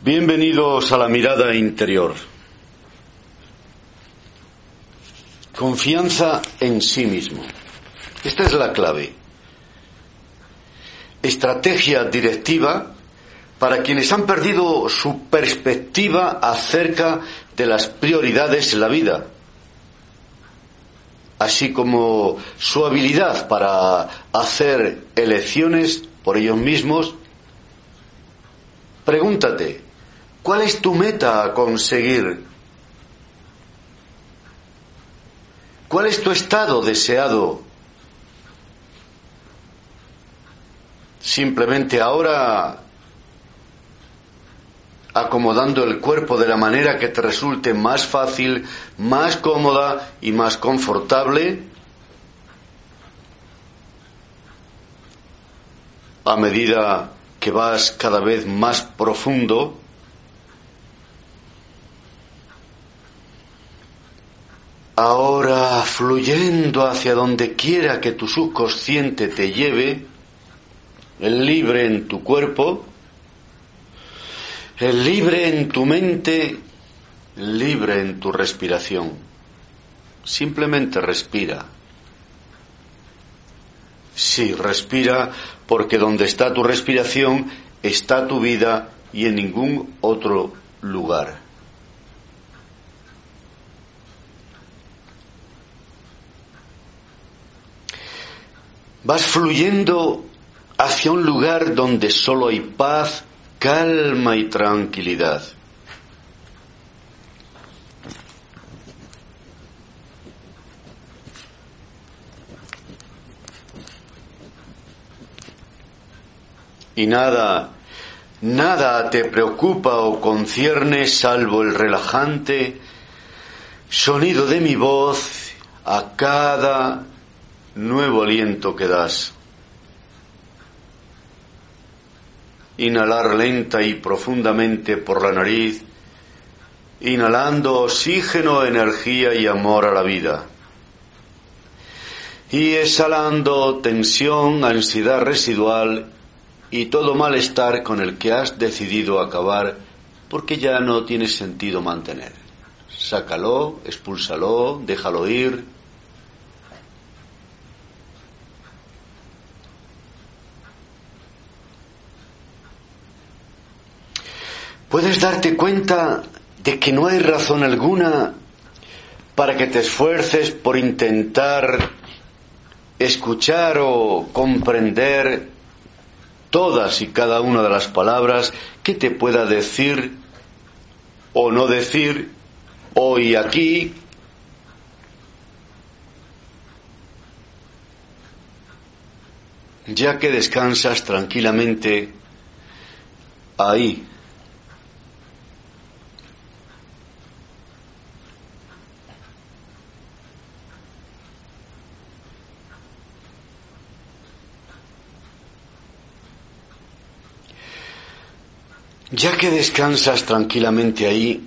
Bienvenidos a la mirada interior. Confianza en sí mismo. Esta es la clave. Estrategia directiva para quienes han perdido su perspectiva acerca de las prioridades en la vida, así como su habilidad para hacer elecciones por ellos mismos. Pregúntate, ¿cuál es tu meta a conseguir? ¿Cuál es tu estado deseado? Simplemente ahora acomodando el cuerpo de la manera que te resulte más fácil, más cómoda y más confortable, a medida que vas cada vez más profundo, ahora fluyendo hacia donde quiera que tu subconsciente te lleve, el libre en tu cuerpo, el libre en tu mente, libre en tu respiración. Simplemente respira. Sí, respira porque donde está tu respiración está tu vida y en ningún otro lugar. Vas fluyendo hacia un lugar donde solo hay paz, calma y tranquilidad. Y nada, nada te preocupa o concierne salvo el relajante sonido de mi voz a cada nuevo aliento que das. Inhalar lenta y profundamente por la nariz, inhalando oxígeno, energía y amor a la vida. Y exhalando tensión, ansiedad residual y todo malestar con el que has decidido acabar porque ya no tiene sentido mantener. Sácalo, expúlsalo, déjalo ir, puedes darte cuenta de que no hay razón alguna para que te esfuerces por intentar escuchar o comprender todas y cada una de las palabras que te pueda decir o no decir hoy aquí ya que descansas tranquilamente ahí Ya que descansas tranquilamente ahí,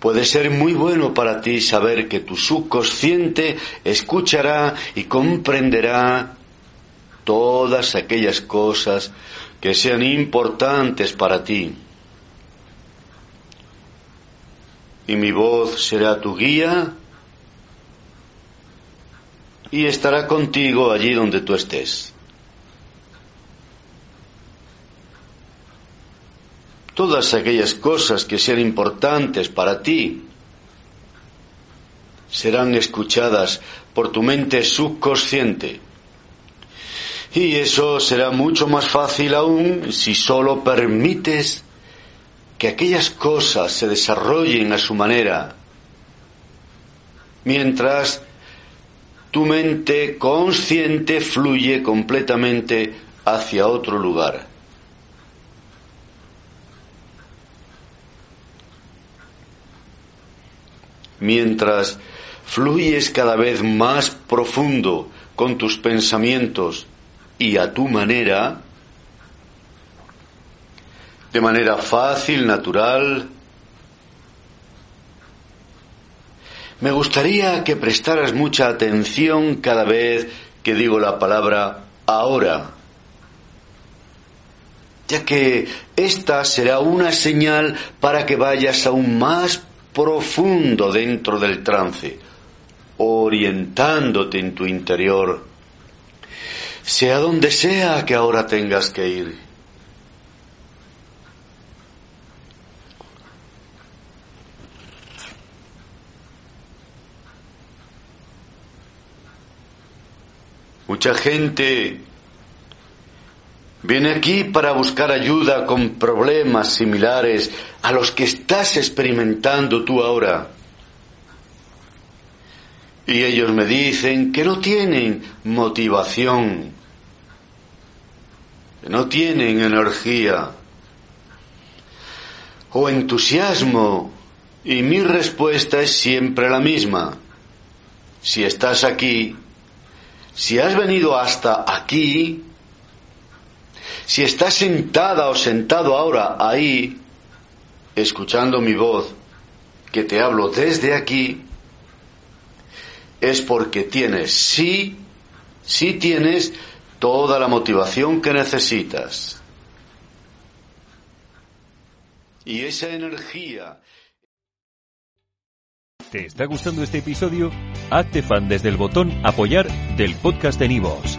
puede ser muy bueno para ti saber que tu subconsciente escuchará y comprenderá todas aquellas cosas que sean importantes para ti. Y mi voz será tu guía y estará contigo allí donde tú estés. Todas aquellas cosas que sean importantes para ti serán escuchadas por tu mente subconsciente. Y eso será mucho más fácil aún si solo permites que aquellas cosas se desarrollen a su manera, mientras tu mente consciente fluye completamente hacia otro lugar. Mientras fluyes cada vez más profundo con tus pensamientos y a tu manera, de manera fácil, natural, me gustaría que prestaras mucha atención cada vez que digo la palabra ahora. ya que esta será una señal para que vayas aún más profundo dentro del trance, orientándote en tu interior, sea donde sea que ahora tengas que ir. Mucha gente viene aquí para buscar ayuda con problemas similares a los que estás experimentando tú ahora. Y ellos me dicen que no tienen motivación, que no tienen energía o entusiasmo. Y mi respuesta es siempre la misma. Si estás aquí, si has venido hasta aquí, si estás sentada o sentado ahora ahí, escuchando mi voz, que te hablo desde aquí, es porque tienes, sí, sí tienes toda la motivación que necesitas. Y esa energía ¿Te está gustando este episodio? Hazte fan desde el botón Apoyar del podcast de Nivos.